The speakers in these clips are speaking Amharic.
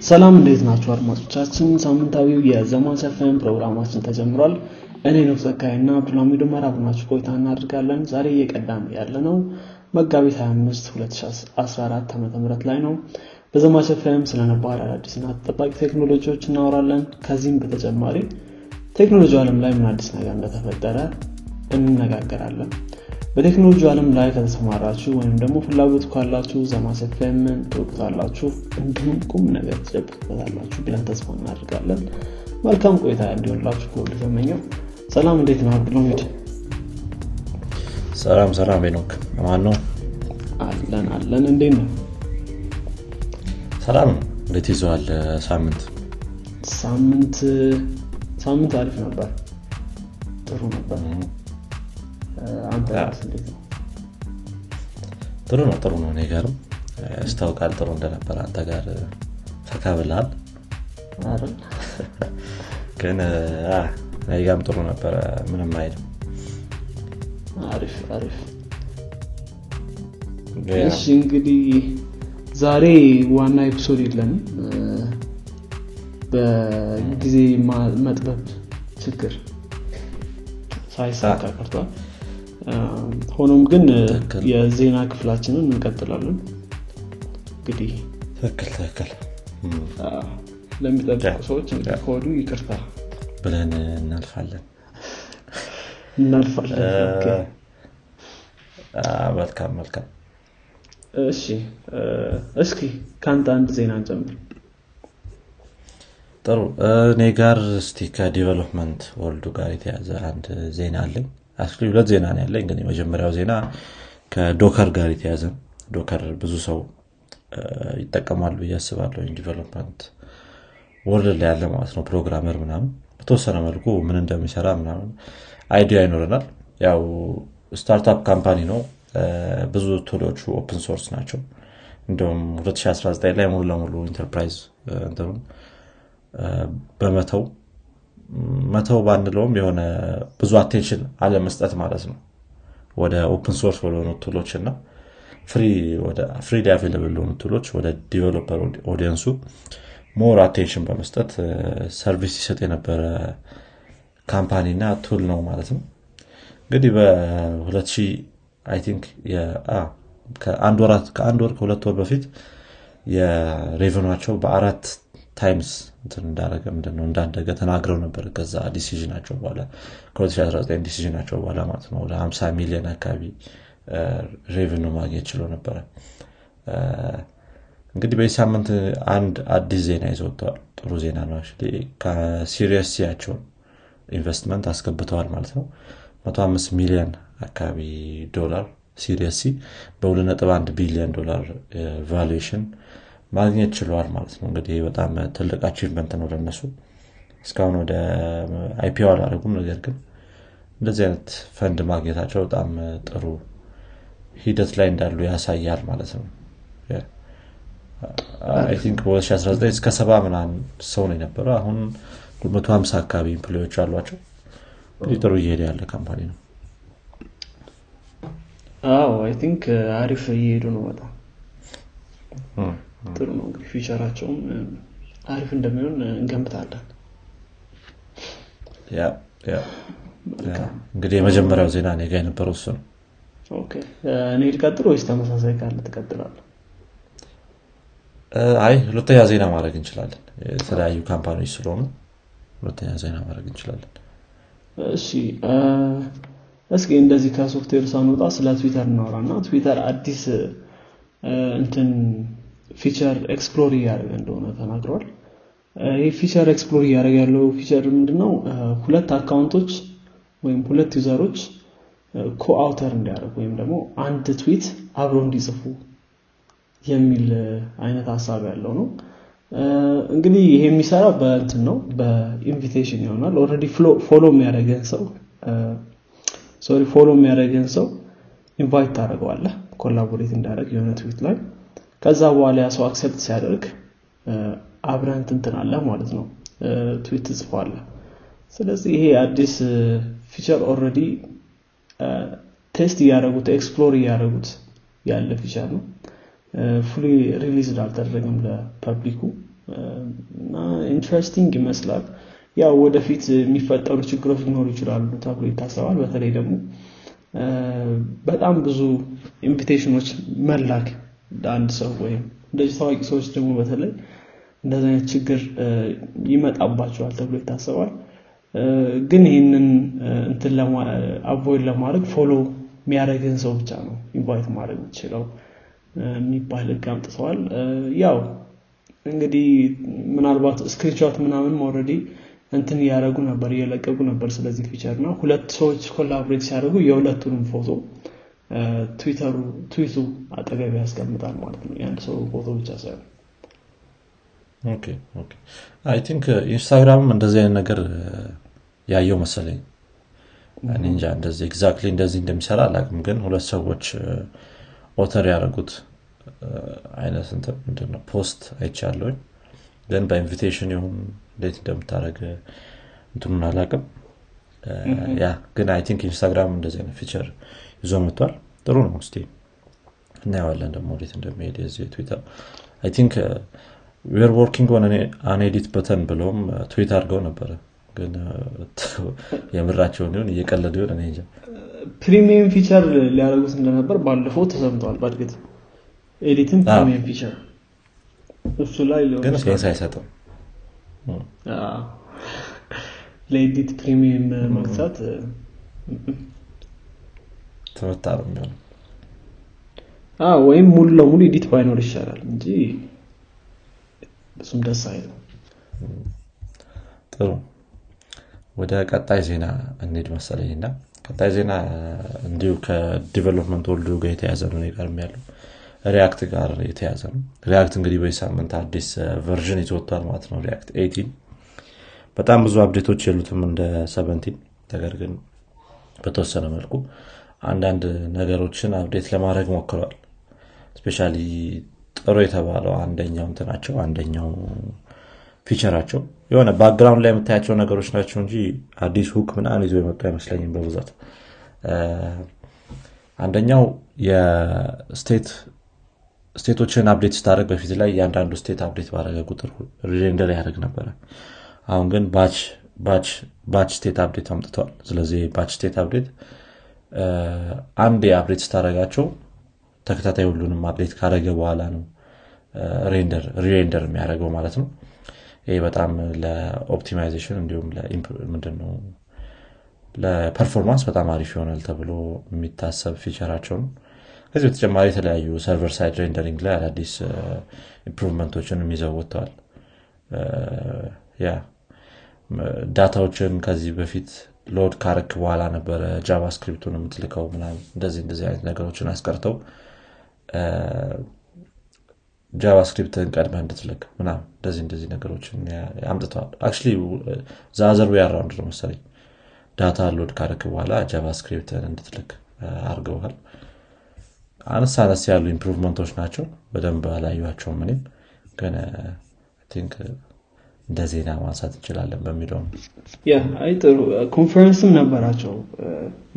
ሰላም እንዴት ናችሁ አድማጮቻችን? ሳምንታዊው የዘማች ኤፍኤም ፕሮግራማችን ተጀምሯል። እኔ ነው ዘጋይና አብዱልሐሚድ ኡመር አብረናችሁ ቆይታ እናደርጋለን። ዛሬ እየቀዳን ያለነው መጋቢት 25 2014 ዓ.ም ላይ ነው። በዘማች ኤፍኤም ስለ ነባር አዳዲስና ተጠባቂ ቴክኖሎጂዎች እናወራለን። ከዚህም በተጨማሪ ቴክኖሎጂ ዓለም ላይ ምን አዲስ ነገር እንደተፈጠረ እንነጋገራለን። በቴክኖሎጂ ዓለም ላይ ከተሰማራችሁ ወይም ደግሞ ፍላጎቱ ካላችሁ ዘማች ኤፍኤምን ትወዱታላችሁ፣ እንዲሁም ቁም ነገር ትጨብጡበታላችሁ ብለን ተስፋ እናደርጋለን። መልካም ቆይታ እንዲሆንላችሁ ከሁሉ ተመኘው። ሰላም፣ እንዴት ነው አብዱልሐሚድ? ሰላም ሰላም፣ ሄኖክ ማን ነው? አለን አለን። እንዴት ነው? ሰላም ነው። እንዴት ይዘዋል ሳምንት? ሳምንት ሳምንት አሪፍ ነበር፣ ጥሩ ነበር። አንተ እንዴት ነው? ጥሩ ነው ጥሩ ነው። እኔ ጋርም ያስታውቃል ጥሩ እንደነበር። አንተ ጋር ፈካ ብልሃል፣? ግን እኔ ጋርም ጥሩ ነበረ። ምንም አይልም። አሪፍ አሪፍ። እሺ እንግዲህ ዛሬ ዋና ኤፒሶድ የለንም። በጊዜ መጥበብ ችግር ሳይሳካ ቀርቷል። ሆኖም ግን የዜና ክፍላችንን እንቀጥላለን። እንግዲህ ትክክል ትክክል ለሚጠብቁ ሰዎች ከወዲሁ ይቅርታ ብለን እናልፋለን። እናልፋለን። መልካም መልካም። እሺ እስኪ ከአንተ አንድ ዜና እንጨምር። ጥሩ እኔ ጋር እስቲ ከ development world ኡ ጋር የተያዘ አንድ ዜና አለኝ actually ሁለት ዜና ነው ያለኝ። ግን የመጀመሪያው ዜና ከ Docker ጋር የተያዘ Docker ብዙ ሰው ይጠቀማሉ ብዬ አስባለሁ። development world ላይ ያለ ማለት ነው። programmer ምናምን በተወሰነ መልኩ ምን እንደሚሰራ ምናምን idea ይኖረናል። ያው startup company ነው። ብዙ tool ኦቹ open source ናቸው። እንዲሁም 2019 ላይ ሙሉ ለሙሉ ኢንተርፕራይዝ በመተው መተው ባንለውም የሆነ ብዙ attention አለመስጠት ማለት ነው። ወደ open source ወደሆኑ tool ኦች እና free available ለሆኑ tool ኦች ወደ developer audience ኡ more attention በመስጠት service ሲሰጥ የነበረ company እና tool ነው ማለት ነው። እንግዲህ በ2000 I think ከአንድ ወር ከሁለት ወር በፊት የ revenue ኣቸው በአራት times እንዳረገ ምንድነው እንዳደገ ተናግረው ነበር። ከዛ decision ኣቸው በኋላ ከ2019 decision ኣቸው በኋላ ማለት ነው ወደ 50 ሚሊዮን አካባቢ revenue ማግኘት ችሎ ነበረ። እንግዲህ በዚህ ሳምንት አንድ አዲስ ዜና ይዘው ወጥተዋል ጥሩ ዜና ነው ከ series C ያቸውን ኢንቨስትመንት አስገብተዋል ማለት ነው። 105 ሚሊዮን አካባቢ ዶላር Series C በ2.1 ቢሊዮን ዶላር valuation ማግኘት ችለዋል ማለት ነው። እንግዲህ በጣም ትልቅ achievement ነው ለነሱ እስካሁን ወደ IPO አላደረጉም ነገር ግን እንደዚህ አይነት ፈንድ ማግኘታቸው በጣም ጥሩ ሂደት ላይ እንዳሉ ያሳያል ማለት ነው። think በ2019 እስከ ሰባ ምናምን ሰው ነው የነበረው። አሁን 150 አካባቢ employee ዎች አሏቸው። እንግዲህ ጥሩ እየሄደ ያለ company ነው። አዎ I think አሪፍ እየሄዱ ነው በጣም። እም፣ ጥሩ ነው እንግዲህ future አቸውም እ፣ አሪፍ እንደሚሆን እንገምታለን። እንግዲህ የመጀመሪያው ዜና እኔ ጋ የነበረው እሱ ነው። እኔ ልቀጥል ወይስ ተመሳሳይ ካለ ትቀጥላለህ? አይ ሁለተኛ ዜና ማድረግ እንችላለን። የተለያዩ company ዎች ስለሆኑ ሁለተኛ ዜና ማድረግ እንችላለን። እሺ እስኪ እንደዚህ ከሶፍትዌር ሳንወጣ ስለ ትዊተር እናወራ እና ትዊተር አዲስ እንትን feature explore እያደረገ እንደሆነ ተናግረዋል ይህ feature explore እያደረገ ያለው feature ምንድነው? ሁለት account ኦች ወይም ሁለት user ኦች co-author እንዲያደርጉ ወይም ደግሞ አንድ ትዊት አብረው እንዲጽፉ የሚል አይነት ሀሳብ ያለው ነው። እንግዲህ ይሄ የሚሰራው በእንትን ነው በ invitation ይሆናል። already follow የሚያደርገን ሰው sorry follow የሚያደርገን ሰው invite ታደርገዋለህ collaborate እንዳደረግ የሆነ ትዊት ላይ ከዛ በኋላ ያ ሰው accept ሲያደርግ አብረህ እንትን ትላለህ ማለት ነው። ትዊት ትጽፋለህ ስለዚህ ይሄ አዲስ feature already test እያደረጉት explore እያደረጉት ያለ feature ነው። fully released አልተደረገም ለ public ኡ። እና interesting ይመስላል። ያው ወደፊት የሚፈጠሩ ችግሮች ሊኖሩ ይችላሉ ተብሎ ይታሰባል። በተለይ ደግሞ በጣም ብዙ invitation ኦች መላክ ለአንድ ሰው ወይም እንደዚህ ታዋቂ ሰዎች ደግሞ በተለይ እንደዚህ አይነት ችግር ይመጣባቸዋል ተብሎ ይታሰባል። ግን ይህንን እንትን avoid ለማድረግ follow የሚያደረግን ሰው ብቻ ነው invite ማድረግ የምችለው የሚባል ህግ አምጥተዋል። ያው እንግዲህ ምናልባት screenshot ምናምን already እንትን እያደረጉ ነበር እየለቀቁ ነበር ስለዚህ feature እና ሁለት ሰዎች collaborate ሲያደርጉ የሁለቱንም ፎቶ ትዊተሩ ትዊቱ አጠገብ ያስቀምጣል ማለት ነው። የአንድ ሰው ፎቶ ብቻ ሳይሆን። I think ኢንስታግራምም እንደዚህ አይነት ነገር ያየው መሰለኝ። እንጃ እንደዚህ exactly እንደዚህ እንደሚሰራ አላቅም ግን ሁለት ሰዎች author ያደረጉት አይነት ምንድነው post አይቻለሁኝ። ግን በ invitation ይሁን እንዴት እንደምታደረግ እንትኑን አላቅም ያ ግን I think ኢንስታግራም እንደዚህ አይነት feature ይዞ መጥቷል። ጥሩ ነው so እናየዋለን ደግሞ ወዴት እንደሚሄድ የዚህ ትዊተር I think we're working on an edit button ብለውም ትዊት አድርገው ነበረ። ግን የምራቸውን ይሁን እየቀለዱ ይሆን እኔ premium feature ሊያደርጉት እንደነበር ባለፈው ተሰምተዋል በእርግጥ። edit ን premium feature እሱ ላይ ግን sense አይሰጥም። ለ edit premium መግዛት ትምህርት ነው የሚሆነው? ወይም ሙሉ ለሙሉ edit ባይኖር ይሻላል እንጂ እሱም ደስ አይልም። ጥሩ። ወደ ቀጣይ ዜና እንሄድ መሰለኝ እና ቀጣይ ዜና እንዲሁ ከ development world ኡ ጋር የተያዘ ነው ጋር ያለው React ጋር የተያዘ ነው። React እንግዲህ በዚህ ሳምንት አዲስ version ይዞ መጥቷል ማለት ነው React eighteen በጣም ብዙ update ኦች የሉትም እንደ seventeen ነገር ግን በተወሰነ መልኩ አንዳንድ ነገሮችን update ለማድረግ ሞክረዋል especially ጥሩ የተባለው አንደኛው እንትናቸው አንደኛው feature አቸው የሆነ background ላይ የምታያቸው ነገሮች ናቸው እንጂ አዲስ hook ምናምን ይዞ የመጡ አይመስለኝም በብዛት። አንደኛው የ state state ኦችን update ስታደረግ በፊት ላይ እያንዳንዱ state update ባደረገ ቁጥር render ያደርግ ነበረ። አሁን ግን batch state update አምጥተዋል ስለዚህ batch state update አንድ የ update ስታደረጋቸው ተከታታይ ሁሉንም update ካደረገ በኋላ ነው rerender የሚያደርገው ማለት ነው። ይህ በጣም ለ optimization እንዲሁም ምንድነው? ለ performance በጣም አሪፍ ይሆናል ተብሎ የሚታሰብ feature አቸው ነው። ከዚህ በተጨማሪ የተለያዩ server side rendering ላይ አዳዲስ improvement ኦችን ይዘው ያ data ዎችን ከዚህ በፊት load ካረክ በኋላ ነበረ JavaScript ኡን የምትልከው ምናምን እንደዚህ እንደዚህ አይነት ነገሮችን አስቀርተው JavaScript ን ቀድመ እንድትልክ ምናምን እንደዚህ እንደዚህ ነገሮችን አምጥተዋል። actually the other way around ነው መሰለኝ። data load ካረክ በኋላ JavaScript ን እንድትልክ አርገዋል አነስ አነስ ያሉ improvement ኦች ናቸው። በደንብ አላዩቸውም እኔም። ግን think እንደ ዜና ማንሳት እንችላለን በሚለው ነው። ያ አይ ጥሩ ኮንፈረንስም ነበራቸው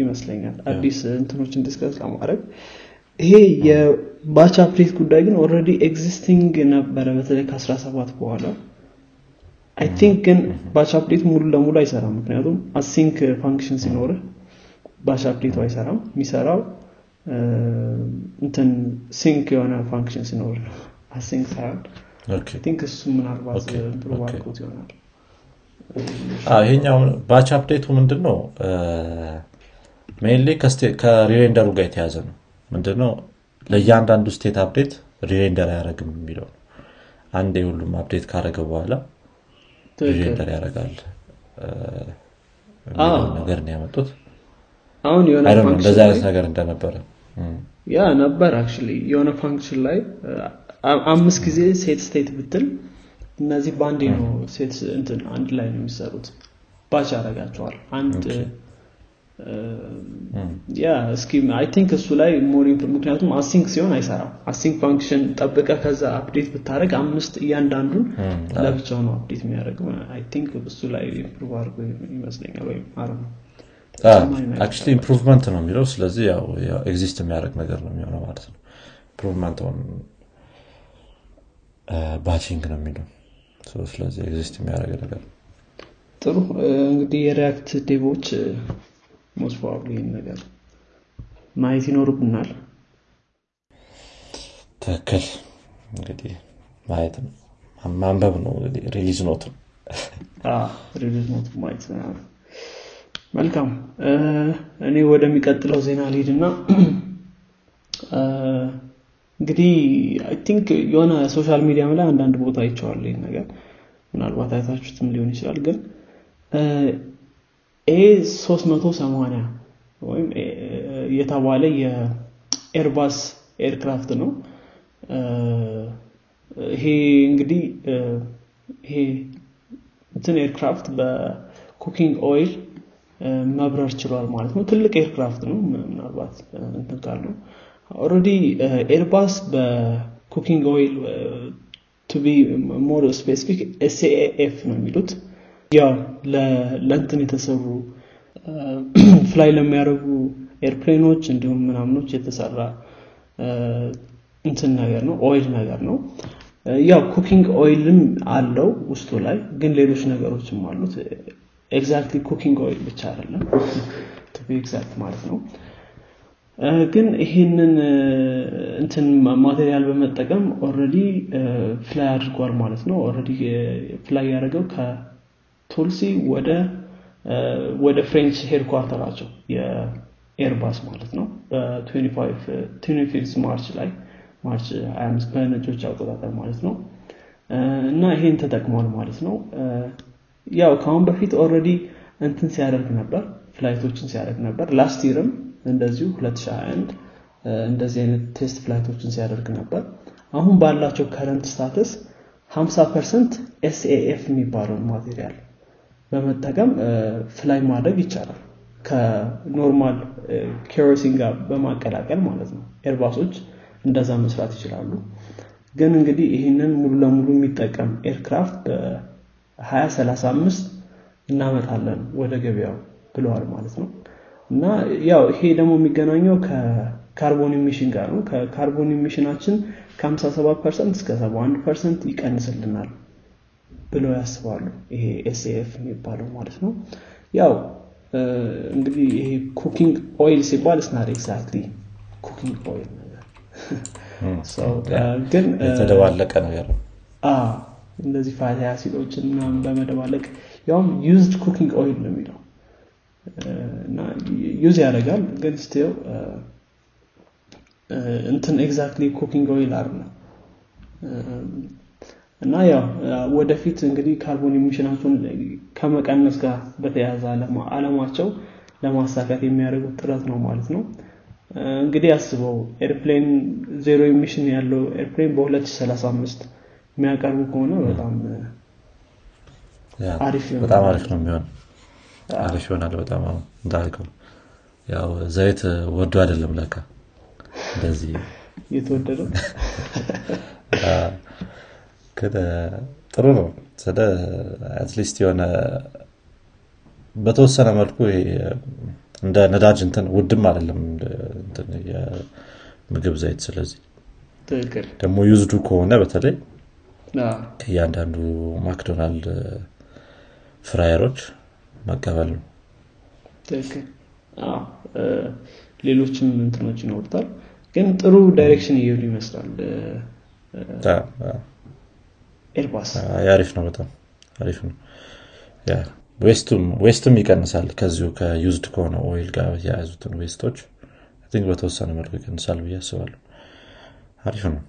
ይመስለኛል አዲስ እንትኖችን discuss ለማድረግ። ይሄ የ batch update ጉዳይ ግን already existing ነበረ በተለይ ከ17 በኋላ። I think ግን batch update ሙሉ ለሙሉ አይሰራም። ምክንያቱም async function ሲኖርህ batch update ኡ አይሰራም። የሚሰራው እንትን sync የሆነ function ሲኖር ነው async ሳይሆን think እሱ ምናልባት አድርጎት ይሆናል። ይሄኛው batch update ኡ ምንድን ነው mainly ከ rerender ኡ ጋር የተያዘ ነው። ምንድነው? ለእያንዳንዱ state update rerender አያደርግም የሚለው ነው። አንድ የሁሉም update ካደረገ በኋላ rerender ያደርጋል። ነገር ነው ያመጡት። እንደዚህ አይነት ነገር እንደነበረ ያ ነበር actually የሆነ function ላይ አምስት ጊዜ set state ብትል እነዚህ በአንዴ ነው set እንትን አንድ ላይ ነው የሚሰሩት። batch ያደርጋቸዋል። አንድ ያ እስኪ I think እሱ ላይ more ምክንያቱም async ሲሆን አይሰራም። async function ጠብቀህ ከዛ update ብታደርግ አምስት እያንዳንዱን ለብቻው ነው update የሚያደርገው። I think እሱ ላይ improve አድርጎ ይመስለኛል ወይም አረ ነው actually improvement ነው የሚለው ስለዚህ ያው exist የሚያደርግ ነገር ነው የሚሆነው ማለት ነው improvement on batching ነው የሚለው ስለዚህ exist የሚያደርግ ነገር ጥሩ እንግዲህ የ React dev ኦች most probably ይህን ነገር ማየት ይኖርብናል ትክክል እንግዲህ ማየት ነው ማንበብ ነው እንግዲህ release note release note ማየት መልካም። እኔ ወደሚቀጥለው ዜና ልሂድ እና እንግዲህ I think የሆነ social media ም ላይ አንዳንድ ቦታ አይቸዋል ይህ ነገር። ምናልባት አይታችሁትም ሊሆን ይችላል ግን A 380 ወይም የተባለ የ Airbus aircraft ነው። ይሄ እንግዲህ ይሄ እንትን aircraft በ cooking oil መብረር ችሏል ማለት ነው። ትልቅ aircraft ነው። ምናልባት እንትን ካሉ already Airbus በ cooking oil to be more specific SAF ነው የሚሉት። ያው ለእንትን የተሰሩ fly ለሚያደርጉ airplane ኦች እንዲሁም ምናምኖች የተሰራ እንትን ነገር ነው። oil ነገር ነው። ያው cooking oil ም አለው ውስጡ ላይ ግን ሌሎች ነገሮችም አሉት exactly cooking oil ብቻ አይደለም. exact ማለት ነው. ግን ይሄንን እንትን material በመጠቀም already fly አድርጓል ማለት ነው። already fly ያደረገው ከ Toulouse ወደ ወደ French headquarter አቸው የ Airbus ማለት ነው። በ25 March ላይ March 25 በነጮች አቆጣጠር ማለት ነው። እና ይሄን ተጠቅሟል ማለት ነው ያው ከአሁን በፊት already እንትን ሲያደርግ ነበር flight ኦችን ሲያደርግ ነበር። last year ም እንደዚሁ 2021 እንደዚህ አይነት test flight ኦችን ሲያደርግ ነበር። አሁን ባላቸው current status 50 percent SAF የሚባለውን material በመጠቀም fly ማድረግ ይቻላል። ከ normal kerosene ጋር በማቀላቀል ማለት ነው። Airbus ኦች እንደዛ መስራት ይችላሉ። ግን እንግዲህ ይህንን ሙሉ ለሙሉ የሚጠቀም aircraft በ2035 እናመጣለን ወደ ገበያው ብለዋል ማለት ነው። እና ያው ይሄ ደግሞ የሚገናኘው ከ carbon emission ጋር ነው። ከ carbon emission አችን ከ57 percent እስከ 71 percent ይቀንስልናል ብለው ያስባሉ። ይሄ SAF የሚባለው ማለት ነው። ያው እንግዲህ ይሄ cooking oil ሲባል it's not exactly cooking oil ነገር። ግን የተደባለቀ ነገር እንደዚህ fatty acid ኦችን ምናምን በመደባለቅ ያውም used cooking oil ነው የሚለው። እና use ያደርጋል ግን still እንትን exactly cooking oil አይደለም። እና ያው ወደፊት እንግዲህ carbon emission አቸውን ከመቀነስ ጋር በተያያዘ አላማቸውን ለማሳካት የሚያደርጉት ጥረት ነው ማለት ነው። እንግዲህ አስበው airplane zero emission ያለው airplane በ2035 የሚያቀርቡ ከሆነ በጣም በጣም አሪፍ ነው የሚሆን አሪፍ ይሆናል በጣም እንዳልከው። ያው ዘይት ወዶ አይደለም ለካ እንደዚህ። የተወደደው? ጥሩ ነው። ስለ at least የሆነ በተወሰነ መልኩ እንደ ነዳጅ እንትን ውድም አይደለም የምግብ ዘይት። ስለዚህ ደግሞ used ኡ ከሆነ በተለይ ከእያንዳንዱ ማክዶናልድ fryer ኦች መቀበል ነው። ትክክል። ሌሎችም እንትኖች ይኖሩታል። ግን ጥሩ direction እየሄዱ ይመስላል። ኤርባስ። አሪፍ ነው በጣም። አሪፍ ነው። waste ኡም ይቀንሳል። ከዚሁ ከ used ከሆነ oil ጋር የያዙትን waste ኦች think በተወሰነ መልኩ ይቀንሳል ብዬ አስባለሁ። አሪፍ ነው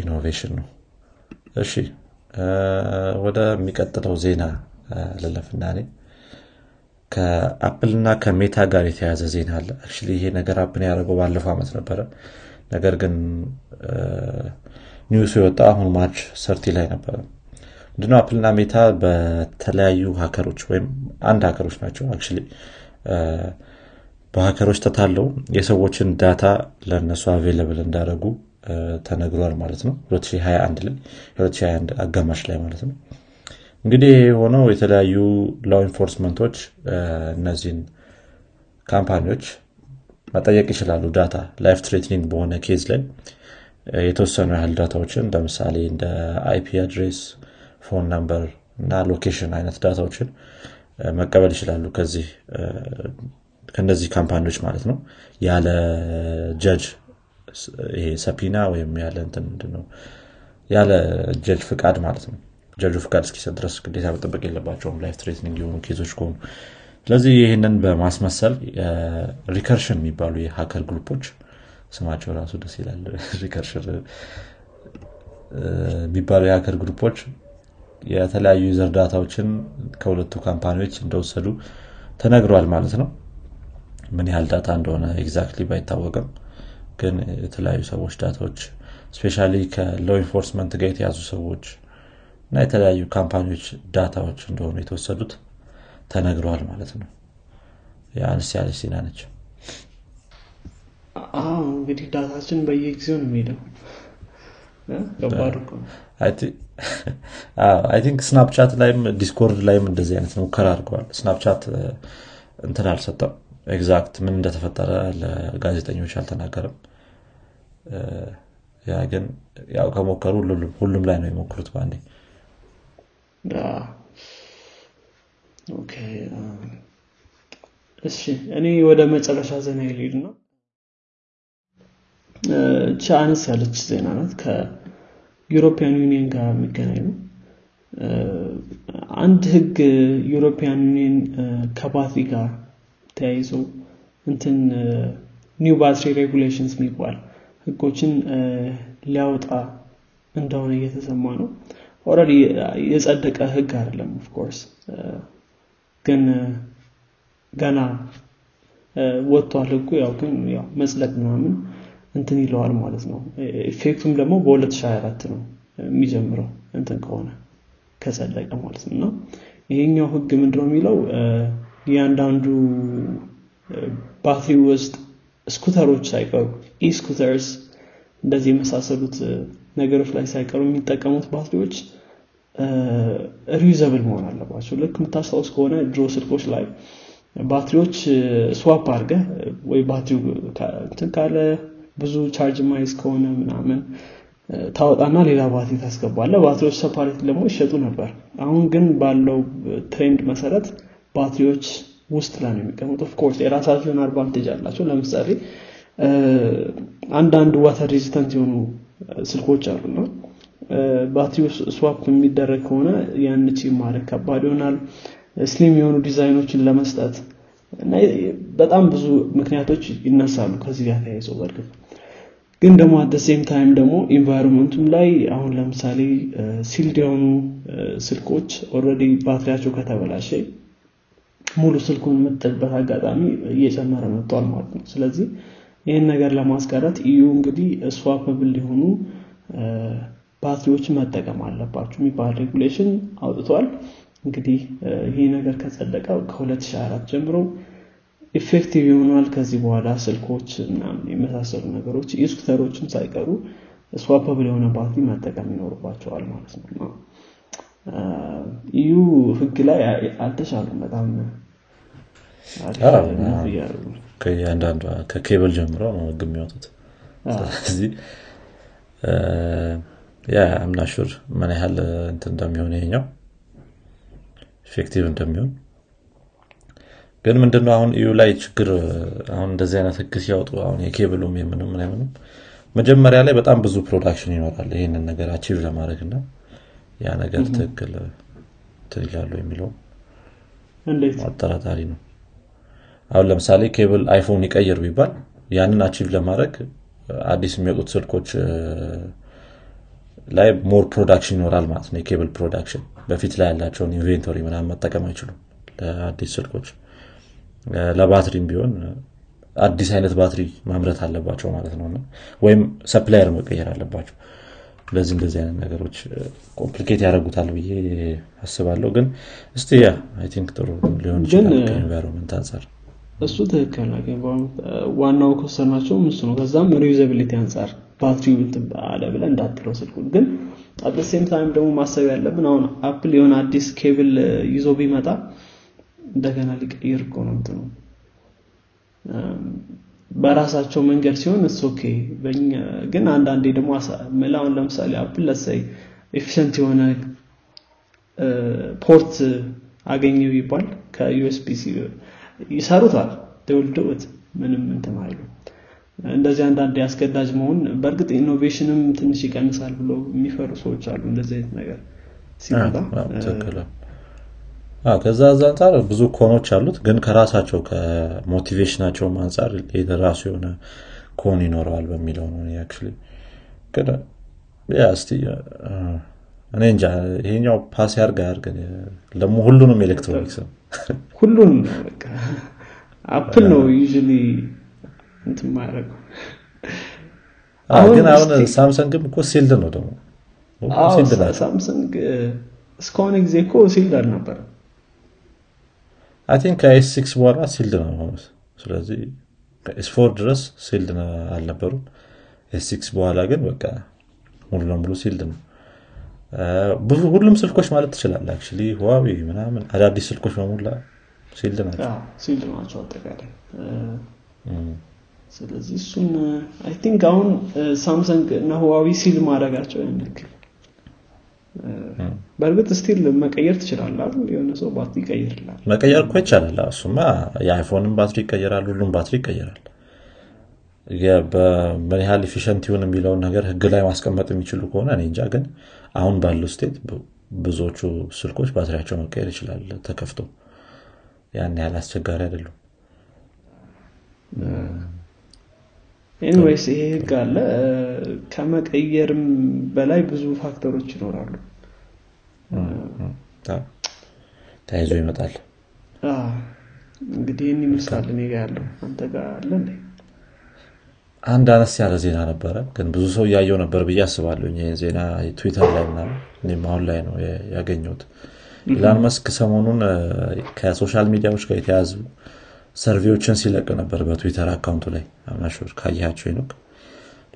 innovation ነው። እሺ ወደሚቀጥለው ዜና ልለፍና እኔ። ከአፕል እና ከሜታ ጋር የተያዘ ዜና አለ። ይሄ ነገር happen ያደረገው ባለፈው ዓመት ነበረ። ነገር ግን news ኡ የወጣ አሁን March thirty ላይ ነበረ። ምንድነው አፕልና ሜታ በተለያዩ hacker ኦች ወይም አንድ hacker ኦች ናቸው አክ በ hacker ኦች ተታለው የሰዎችን data ለእነሱ available እንዳደረጉ ተነግሯል ማለት ነው። 2021 ላይ 2021 አጋማሽ ላይ ማለት ነው። እንግዲህ የሆነው የተለያዩ law enforcement ኦች እነዚህን company ዎች መጠየቅ ይችላሉ። data life threatening በሆነ case ላይ የተወሰኑ ያህል data ዎችን ለምሳሌ እንደ IP address phone number እና location አይነት data ዎችን መቀበል ይችላሉ። ከነዚህ company ዎች ማለት ነው። ያለ judge ይሄ subpoena ወይም ያለ እንትን ያለ ጀጅ ፍቃድ ማለት ነው። ጀጁ ፍቃድ እስኪሰጥ ድረስ ግዴታ መጠበቅ የለባቸውም። life threatening የሆኑ case ኦች ከሆኑ። ስለዚህ ይህንን በማስመሰል Recursion የሚባሉ የ hacker group ኦች ስማቸው ራሱ ደስ ይላል። Recursion የሚባሉ የ hacker group ኦች የተለያዩ user ከሁለቱ company ዎች እንደወሰዱ ተነግሯል ማለት ነው። ምን ያህል data እንደሆነ exactly ባይታወቅም ግን የተለያዩ ሰዎች data ዎች especially ከ law enforcement ጋር የተያዙ ሰዎች እና የተለያዩ company ዎች data ዎች እንደሆኑ የተወሰዱት ተነግረዋል ማለት ነው። አነስ ያለች ዜና ነች። እንግዲህ data ችን በየጊዜው ነው የሚሄደው። I think ስናፕቻት ላይም ዲስኮርድ ላይም እንደዚህ አይነት ሙከራ አድርገዋል። ስናፕቻት እንትን አልሰጠም። exact ምን እንደተፈጠረ ለጋዜጠኞች አልተናገሩም ያ ግን ያው ከሞከሩ ሁሉም- ላይ ነው የሞከሩት በአንዴ። እሺ እኔ ወደ መጨረሻ ዜና ልሂድ ነው እቺ አነስ ያለች ዜና ናት ከ European Union ጋር የሚገናኝ ነው አንድ ህግ European Union ከባትሪ ጋር ተያይዞ እንትን new battery regulations የሚባል ህጎችን ሊያወጣ እንደሆነ እየተሰማ ነው። already የጸደቀ ህግ አይደለም of course ግን ገና ወጥቷል ህጉ። ያው ግን ያው መጽደቅ ምናምን እንትን ይለዋል ማለት ነው። effect ኡም ደግሞ በ2024 ነው የሚጀምረው እንትን ከሆነ ከጸደቀ ማለት ነው። እና ይሄኛው ህግ ምንድነው የሚለው? እያንዳንዱ ባትሪ ውስጥ scooter ኦች ሳይቀሩ e-scooters እንደዚህ የመሳሰሉት ነገሮች ላይ ሳይቀሩ የሚጠቀሙት ባትሪዎች reusable መሆን አለባቸው። ልክ የምታስታውስ ከሆነ ድሮ ስልኮች ላይ ባትሪዎች swap አድርገህ ወይ ባትሪው ካለ ብዙ ቻርጅ ማይዝ ከሆነ ምናምን ታወጣና ሌላ ባትሪ ታስገባለህ ባትሪዎች separate ደግሞ ይሸጡ ነበር። አሁን ግን ባለው trend መሰረት ባትሪዎች ውስጥ ላይ ነው የሚቀመጡ of course የራሳቸውን advantage አላቸው ለምሳሌ አንዳንድ water resistant የሆኑ ስልኮች አሉና ባትሪው swap የሚደረግ ከሆነ ያን achieve ማድረግ ከባድ ይሆናል። slim የሆኑ ዲዛይኖችን ለመስጠት እና በጣም ብዙ ምክንያቶች ይነሳሉ ከዚህ ጋር ተያይዘው በእርግጥ ግን ደግሞ at same time ደግሞ environment ኡም ላይ አሁን ለምሳሌ sealed የሆኑ ስልኮች already ባትሪያቸው ከተበላሸ ሙሉ ስልኩን የምጥልበት አጋጣሚ እየጨመረ መጥቷል ማለት ነው። ስለዚህ ይህን ነገር ለማስቀረት EU እንግዲህ swappable የሆኑ ባትሪዎችን መጠቀም አለባቸው የሚባል regulation አውጥቷል። እንግዲህ ይህ ነገር ከጸደቀ ከ2024 ጀምሮ effective ይሆናል። ከዚህ በኋላ ስልኮች ምናምን የመሳሰሉ ነገሮች የ scooter ኦችም ሳይቀሩ swappable የሆነ ባትሪ መጠቀም ይኖርባቸዋል ማለት ነው። EU ህግ ላይ አልተሻሉም በጣም አሪፍ አዎ፣ ነው አዎ። እያሉ ነው። ከእያንዳንዷ ከኬብል ጀምሮ ነው ህግ የሚወጡት። ስለዚህ ያ I'm not sure ምን ያህል እንትን እንደሚሆን ይሄኛው effective እንደሚሆን። ግን ምንድነው አሁን EU ላይ ችግር አሁን እንደዚህ አይነት ህግ ሲያወጡ አሁን የኬብሉም የምንም ምንም መጀመሪያ ላይ በጣም ብዙ production ይኖራል ይህንን ነገር achieve ለማድረግ እና ያ ነገር ትክክል እንትን ይላሉ የሚለው አጠራጣሪ ነው አሁን ለምሳሌ ኬብል አይፎን ይቀይር ቢባል ያንን achieve ለማድረግ አዲስ የሚወጡት ስልኮች ላይ more production ይኖራል ማለት ነው። የ cable production በፊት ላይ ያላቸውን inventory ምናምን መጠቀም አይችሉም ለአዲስ ስልኮች። ለባትሪም ቢሆን አዲስ አይነት ባትሪ ማምረት አለባቸው ማለት ነው። ወይም supplier መቀየር አለባቸው። እንደዚህ እንደዚህ አይነት ነገሮች complicate ያደርጉታል ብዬ አስባለሁ። ግን እስቲ ያ I think ጥሩ ሊሆን ይችላል ግን፣ ከ environment አንጻር እሱ ትክክል ነው ግን ዋናው concern ኣቸውም እሱ ነው። ከዛም reusability አንጻር ባትሪው እንትን አለ እንዳትለው ስልኩን ግን at same time ደግሞ ማሰብ ያለብን አሁን አፕል የሆነ አዲስ ኬብል ይዞ ቢመጣ እንደገና ሊቀይር እኮ ነው እንትኑ። በራሳቸው መንገድ ሲሆን it's okay ግን አንዳንዴ ደግሞ ምላውን ለምሳሌ አፕል let's say efficient የሆነ port አገኘው ይባል ከ USB-C ይሰሩታል። ደውልደውት ምንም እንትን እንደዚህ አንዳንድ አስገዳጅ መሆን በእርግጥ innovation ም ትንሽ ይቀንሳል ብሎ የሚፈሩ ሰዎች አሉ እንደዚህ አይነት ነገር ሲመጣ። ከዛ ከዛ አንጻር ብዙ con ኖች አሉት ግን ከራሳቸው ከ motivation ኣቸውም አንጻር የራሱ የሆነ con ይኖረዋል በሚለው ነው ግን እስቲ እኔ እንጃ ይሄኛው pass ያርግ ያርግ ደግሞ ሁሉንም ኤሌክትሮኒክስ ነው ሁሉንም ነው በቃ አፕል ነው usually እንትን ማያደረገው ግን አሁን ሳምሰንግም እኮ sealed ነው ደግሞ። ሳምሰንግ እስከሆነ ጊዜ እኮ sealed አልነበረም። I think ከኤስ ሲክስ በኋላ sealed ነው ሆኑት ስለዚህ ከ S four ድረስ sealed አልነበሩም። ኤስ ሲክስ በኋላ ግን በቃ ሙሉ ለሙሉ sealed ነው ብዙ ሁሉም ስልኮች ማለት ትችላለ actually ህዋዊ ምናምን አዳዲስ ስልኮች በሙላ sealed ናቸው። sealed ናቸው አጠቃላይ። ስለዚህ እሱን I think አሁን ሳምሰንግ እና ህዋዊ seal ማድረጋቸው ያንክል በእርግጥ still መቀየር ትችላል የሆነ ሰው ባትሪ ይቀይርላል መቀየር እኮ ይቻላል። እሱማ የአይፎንም ባትሪ ይቀየራል ሁሉም ባትሪ ይቀየራል በምን ያህል efficient ይሁን የሚለውን ነገር ህግ ላይ ማስቀመጥ የሚችሉ ከሆነ እኔ እንጃ። ግን አሁን ባለው state ብዙዎቹ ስልኮች ባትሪያቸው መቀየር ይችላል ተከፍቶ። ያን ያህል አስቸጋሪ አይደሉም። anyways ይሄ ህግ አለ። ከመቀየርም በላይ ብዙ factor ኦች ይኖራሉ። ተያይዞ ይመጣል። እንግዲህ ይህን ይመስላል እኔ ያለው። አንተ ጋር አለ አንድ አነስ ያለ ዜና ነበረ ግን ብዙ ሰው እያየው ነበር ብዬ አስባለሁ። ይህ ዜና ትዊተር ላይ ምናምን አሁን ላይ ነው ያገኘሁት። ኢላን መስክ ሰሞኑን ከሶሻል ሚዲያዎች ጋር የተያዙ survey ዎችን ሲለቅ ነበር በትዊተር account ኡ ላይ። አምናሾች ካያቸው ይኖክ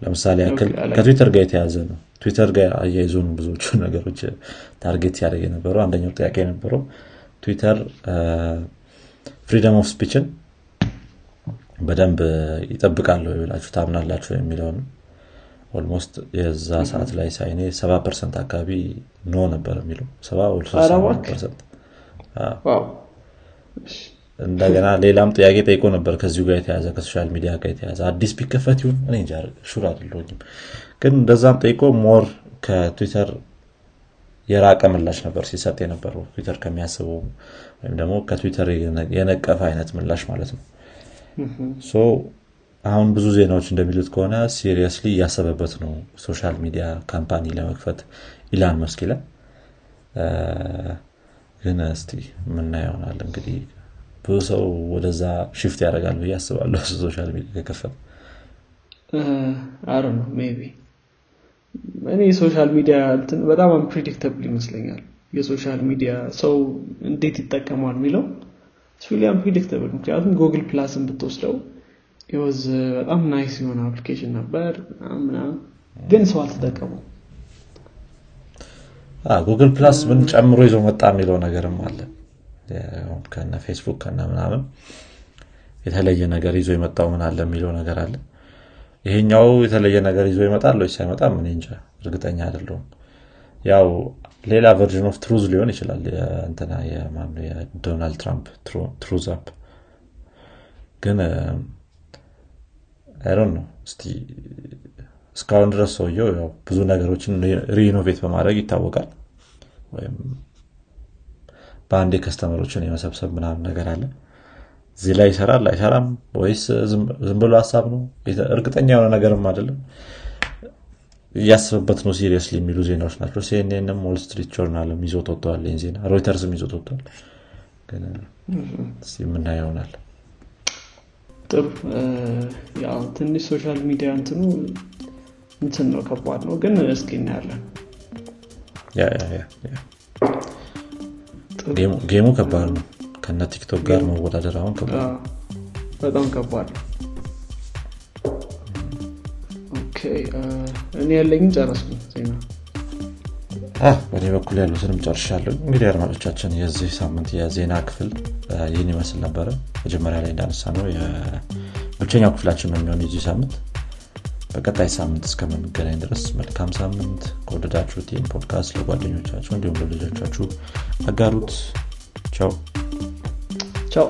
ለምሳሌ ያክል ከትዊተር ጋር የተያዘ ነው። ትዊተር ጋር አያይዞን ብዙዎቹ ነገሮች ታርጌት ሲያደርግ የነበረው አንደኛው ጥያቄ የነበረው ትዊተር ፍሪደም ኦፍ ስፒችን በደንብ ይጠብቃለሁ ብላችሁ ታምናላችሁ የሚለውን ኦልሞስት የዛ ሰዓት ላይ ሳይኔ ሰባ ፐርሰንት አካባቢ ኖ ነበር የሚለው እንደገና ሌላም ጥያቄ ጠይቆ ነበር ከዚሁ ጋር የተያዘ ከሶሻል ሚዲያ ጋር የተያዘ አዲስ ቢከፈት ይሁን? እኔ sure አይደለሁም ግን እንደዛም ጠይቆ more ከትዊተር የራቀ ምላሽ ነበር ሲሰጥ የነበረው። ትዊተር ከሚያስበው ወይም ደግሞ ከትዊተር የነቀፈ አይነት ምላሽ ማለት ነው አሁን ብዙ ዜናዎች እንደሚሉት ከሆነ seriously እያሰበበት ነው ሶሻል ሚዲያ company ለመክፈት ኢላን መስክ ይላል። ግን እስቲ ምና ይሆናል እንግዲህ ብዙ ሰው ወደዛ shift ያደርጋል ብዬ አስባለሁ ሶሻል ሚዲያ ከከፈት አረ ነው maybe እኔ የሶሻል ሚዲያ በጣም unpredictable ይመስለኛል። የሶሻል ሚዲያ ሰው እንዴት ይጠቀማል የሚለው really unpredictable ምክንያቱም ጉግል ፕላስን ብትወስደው it was በጣም nice የሆነ application ነበር ግን ሰው አልተጠቀሙ ጉግል ፕላስ ምን ጨምሮ ይዞ መጣ የሚለው ነገርም አለ። ከነ ፌስቡክ ከነ ምናምን የተለየ ነገር ይዞ የመጣው ምን አለ የሚለው ነገር አለ። ይሄኛው የተለየ ነገር ይዞ ይመጣል ወይስ አይመጣም? ምን እንጃ እርግጠኛ አይደለሁም። ያው ሌላ version of ትሩዝ ሊሆን ይችላል። እንትና የዶናልድ ትራምፕ ትሩዝ app ግን ironic ነው እስቲ እስካሁን ድረስ ሰውየው ብዙ ነገሮችን reinnovate በማድረግ ይታወቃል። ወይም በአንዴ customer ኦችን የመሰብሰብ ምናምን ነገር አለ። እዚህ ላይ ይሰራል አይሰራም ወይስ ዝም ብሎ ሀሳብ ነው? እርግጠኛ የሆነ ነገርም አይደለም እያስብበት ነው serious የሚሉ ዜናዎች ናቸው። ሲኤንኤንም ዎል ስትሪት ጆርናልም ይዞት ወጥተዋል ይህን ዜና። ሮይተርስም ይዞት ወጥተዋል። ግን የምና ይሆናል። ጥሩ። ያው ትንሽ ሶሻል ሚዲያ እንትኑ እንትን ነው ከባድ ነው ግን እስኪ እናያለን። game ኡ ከባድ ነው። ከነ ቲክቶክ ጋር መወዳደር አሁን ከባድ በጣም ከባድ ነው እኔ ያለኝም ጨረስኩ በእኔ በኩል ያሉትንም ጨርሻለሁ። እንግዲህ አድማጮቻችን የዚህ ሳምንት የዜና ክፍል ይህን ይመስል ነበረ። መጀመሪያ ላይ እንዳነሳ ነው ብቸኛው ክፍላችን ነው የሚሆን የዚህ ሳምንት። በቀጣይ ሳምንት እስከምንገናኝ ድረስ መልካም ሳምንት። ከወደዳችሁት ይህን ፖድካስት ለጓደኞቻችሁ እንዲሁም ለልጆቻችሁ አጋሩት። ቻው። ቻው